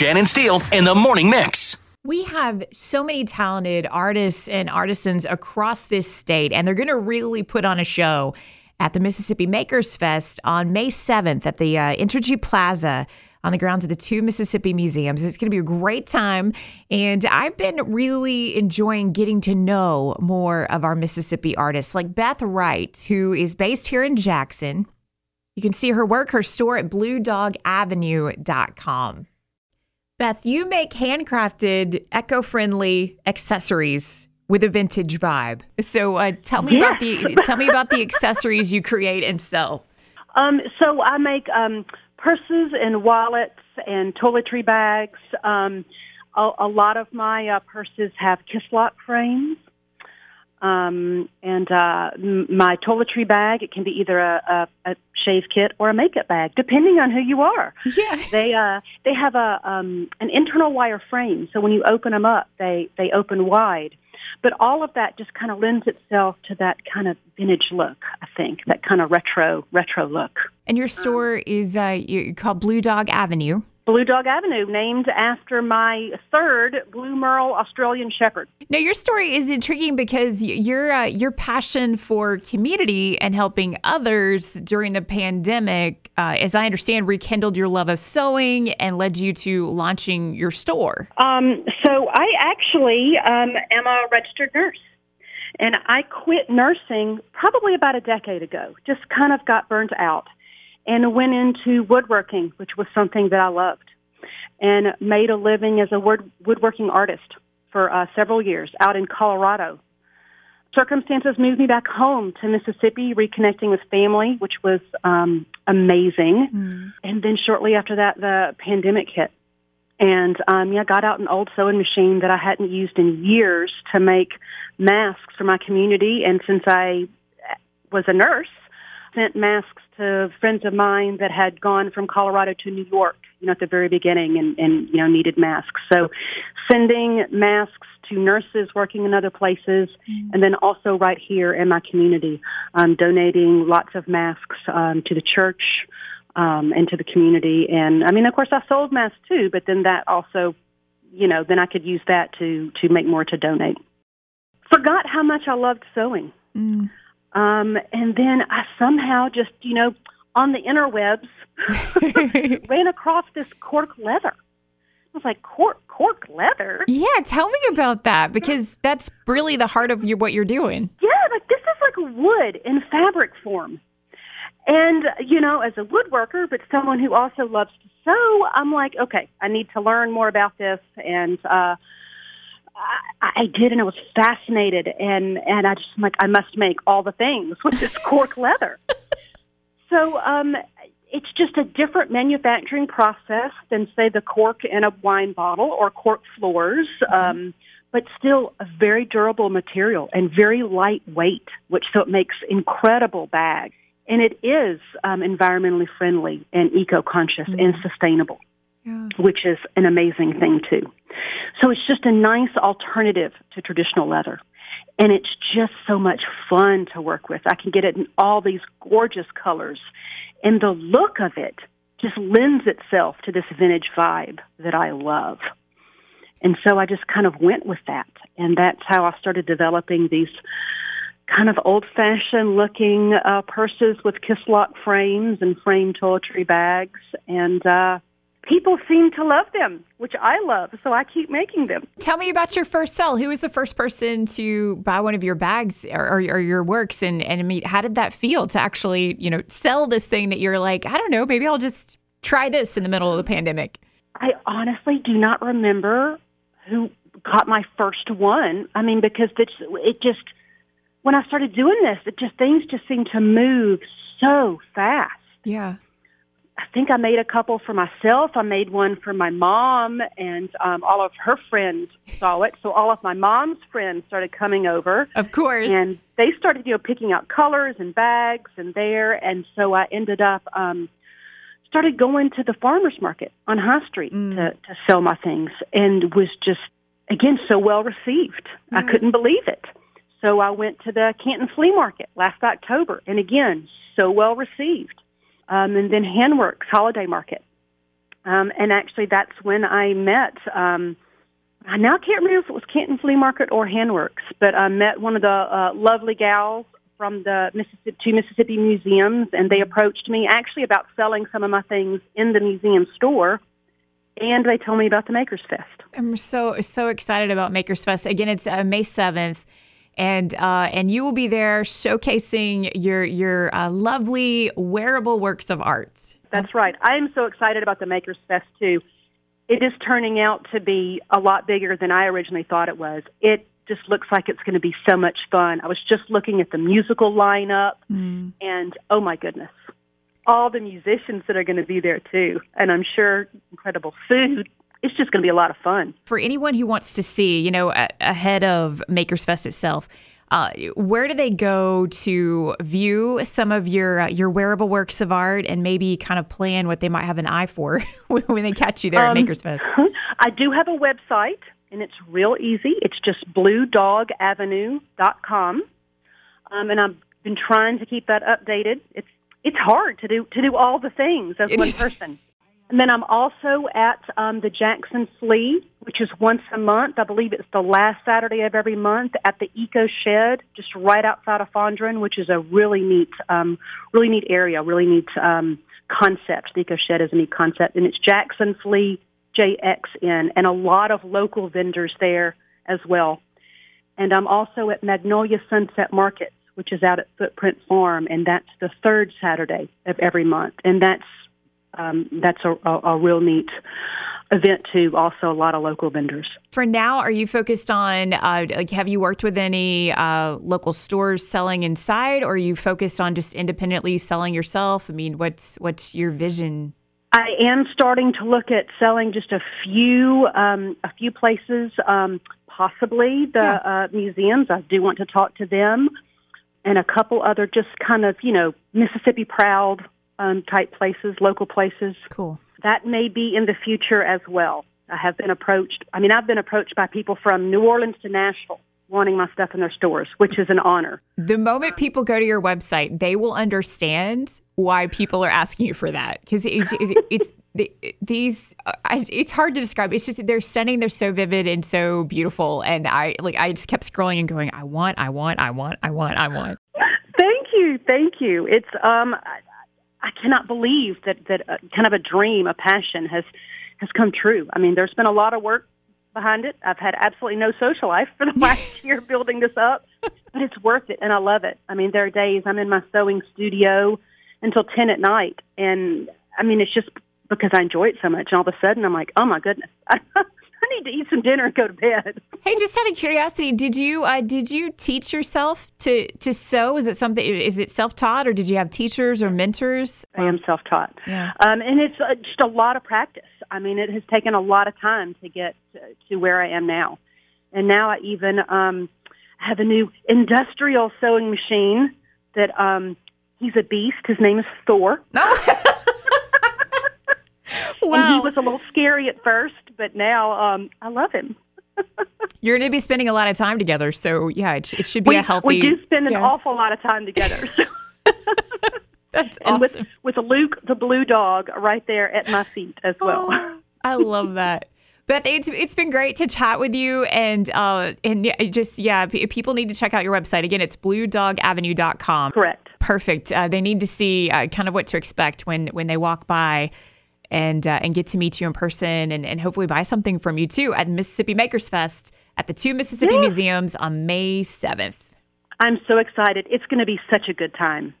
Shannon Steele in the morning mix. We have so many talented artists and artisans across this state, and they're going to really put on a show at the Mississippi Makers Fest on May 7th at the uh, Plaza on the grounds of the two Mississippi museums. It's going to be a great time. And I've been really enjoying getting to know more of our Mississippi artists, like Beth Wright, who is based here in Jackson. You can see her work, her store at bluedogavenue.com. Beth, you make handcrafted, eco friendly accessories with a vintage vibe. So uh, tell me about the tell me about the accessories you create and sell. Um, so I make um, purses and wallets and toiletry bags. Um, a, a lot of my uh, purses have Kisslock frames. Um, and uh, my toiletry bag, it can be either a, a, a shave kit or a makeup bag, depending on who you are. Yeah. They uh, they have a um, an internal wire frame, so when you open them up, they they open wide. But all of that just kind of lends itself to that kind of vintage look. I think that kind of retro retro look. And your store is uh, you called Blue Dog Avenue. Blue Dog Avenue, named after my third Blue Merle Australian Shepherd. Now, your story is intriguing because your uh, your passion for community and helping others during the pandemic, uh, as I understand, rekindled your love of sewing and led you to launching your store. Um, so I actually um, am a registered nurse. And I quit nursing probably about a decade ago, just kind of got burnt out and went into woodworking, which was something that I loved, and made a living as a wood, woodworking artist for uh, several years out in Colorado. Circumstances moved me back home to Mississippi, reconnecting with family, which was um, amazing. And then shortly after that, the pandemic hit and um, yeah, got out an old sewing machine that I hadn't used in years to make masks for my community. And since I was a nurse, sent masks to friends of mine that had gone from Colorado to New York, you know, at the very beginning, and and you know needed masks. So, sending masks to nurses working in other places, and then also right here in my community, um, donating lots of masks um, to the church um, and to the community. And I mean, of course, I sold masks too, but then that also, you know, then I could use that to to make more to donate. Forgot how much I loved sewing. Mm. Um, and then I somehow just, you know, on the interwebs, ran across this cork leather. I was like, cork, cork leather? Yeah, tell me about that because that's really the heart of your, what you're doing. Yeah, like this is like wood in fabric form. And, you know, as a woodworker, but someone who also loves to sew, I'm like, okay, I need to learn more about this. And, uh, I, I did, and I was fascinated, and and I just am like I must make all the things with this cork leather. So um, it's just a different manufacturing process than say the cork in a wine bottle or cork floors, um, but still a very durable material and very lightweight, which so it makes incredible bags. And it is um, environmentally friendly and eco-conscious and sustainable which is an amazing thing too. So it's just a nice alternative to traditional leather. And it's just so much fun to work with. I can get it in all these gorgeous colors. And the look of it just lends itself to this vintage vibe that I love. And so I just kind of went with that. And that's how I started developing these kind of old fashioned looking uh, purses with Kisslock frames and frame toiletry bags. And, uh, people seem to love them, which I love, so I keep making them. Tell me about your first sell. Who was the first person to buy one of your bags or, or, or your works? And, and I mean, how did that feel to actually, you know, sell this thing that you're like, I don't know, maybe I'll just try this in the middle of the pandemic? I honestly do not remember who got my first one. I mean, because it's, it just, when I started doing this, it just, things just seemed to move so fast. Yeah. I think I made a couple for myself. I made one for my mom, and um, all of her friends saw it. So all of my mom's friends started coming over, Of course. and they started, you know, picking out colors and bags and there. And so I ended up um, started going to the farmers market on High Street to, to sell my things, and was just again so well received. I couldn't believe it. So I went to the Canton Flea Market last October, and again so well received um, and then Handworks Holiday Market. Um, and actually, that's when I met. Um, I now can't remember if it was Canton Flea Market or Handworks, but I met one of the uh, lovely gals from the Mississippi, two Mississippi museums, and they approached me actually about selling some of my things in the museum store. And they told me about the Makers Fest. I'm so so excited about Makers Fest. Again, it's uh, May seventh, and uh, and you will be there showcasing your your uh, lovely wearable works of art. That's right. I am so excited about the Makers Fest too. It is turning out to be a lot bigger than I originally thought it was. It just looks like it's going to be so much fun. I was just looking at the musical lineup, mm. and oh my goodness, all the musicians that are going to be there too, and I'm sure incredible food. It's just going to be a lot of fun. For anyone who wants to see, you know, a- ahead of Makers Fest itself, uh, where do they go to view some of your uh, your wearable works of art and maybe kind of plan what they might have an eye for when they catch you there um, at Makers Fest? I do have a website, and it's real easy. It's just bluedogavenue.com, um, and I've been trying to keep that updated. It's it's hard to do to do all the things as it one is. person. And then I'm also at um, the Jackson Flea, which is once a month. I believe it's the last Saturday of every month at the Eco Shed, just right outside of Fondren, which is a really neat, um, really neat area, really neat um, concept. The Eco Shed is a neat concept, and it's Jackson Flea JXN, and a lot of local vendors there as well. And I'm also at Magnolia Sunset Markets, which is out at Footprint Farm, and that's the third Saturday of every month, and that's um, that's a, a, a real neat event to Also, a lot of local vendors. For now, are you focused on uh, like have you worked with any uh, local stores selling inside, or are you focused on just independently selling yourself? I mean, what's what's your vision? I am starting to look at selling just a few um, a few places, um, possibly the yeah. uh, museums. I do want to talk to them, and a couple other just kind of you know Mississippi proud um, type places, local places. Cool. That may be in the future as well. I have been approached. I mean, I've been approached by people from New Orleans to Nashville wanting my stuff in their stores, which is an honor. The moment people go to your website, they will understand why people are asking you for that because it's, it's these it's hard to describe it's just they're stunning they're so vivid and so beautiful and i like i just kept scrolling and going i want i want i want i want i want thank you thank you it's um I cannot believe that that uh, kind of a dream, a passion has has come true. I mean, there's been a lot of work behind it. I've had absolutely no social life for the last year building this up, but it's worth it, and I love it. I mean, there are days I'm in my sewing studio until ten at night, and I mean, it's just because I enjoy it so much. And all of a sudden, I'm like, oh my goodness, need to eat some dinner and go to bed. Hey, just out of curiosity, did you uh, did you teach yourself to to sew? Is it something? Is it self taught, or did you have teachers or mentors? I am self taught. Yeah, um, and it's uh, just a lot of practice. I mean, it has taken a lot of time to get to, to where I am now, and now I even um, have a new industrial sewing machine that um, he's a beast. His name is Thor. No. wow. And he was a little scary at first, but now um, I love him. You're going to be spending a lot of time together, so yeah, it, it should be we, a healthy. We do spend an yeah. awful lot of time together. So. That's and awesome. with with Luke, the blue dog, right there at my feet as well. Oh, I love that. Beth, it's it's been great to chat with you, and uh, and just yeah, people need to check out your website again. It's bluedogavenue.com. Correct. Perfect. Uh, they need to see uh, kind of what to expect when when they walk by and uh, and get to meet you in person and, and hopefully buy something from you too at Mississippi Makers Fest at the two Mississippi yeah. museums on May 7th. I'm so excited. It's going to be such a good time.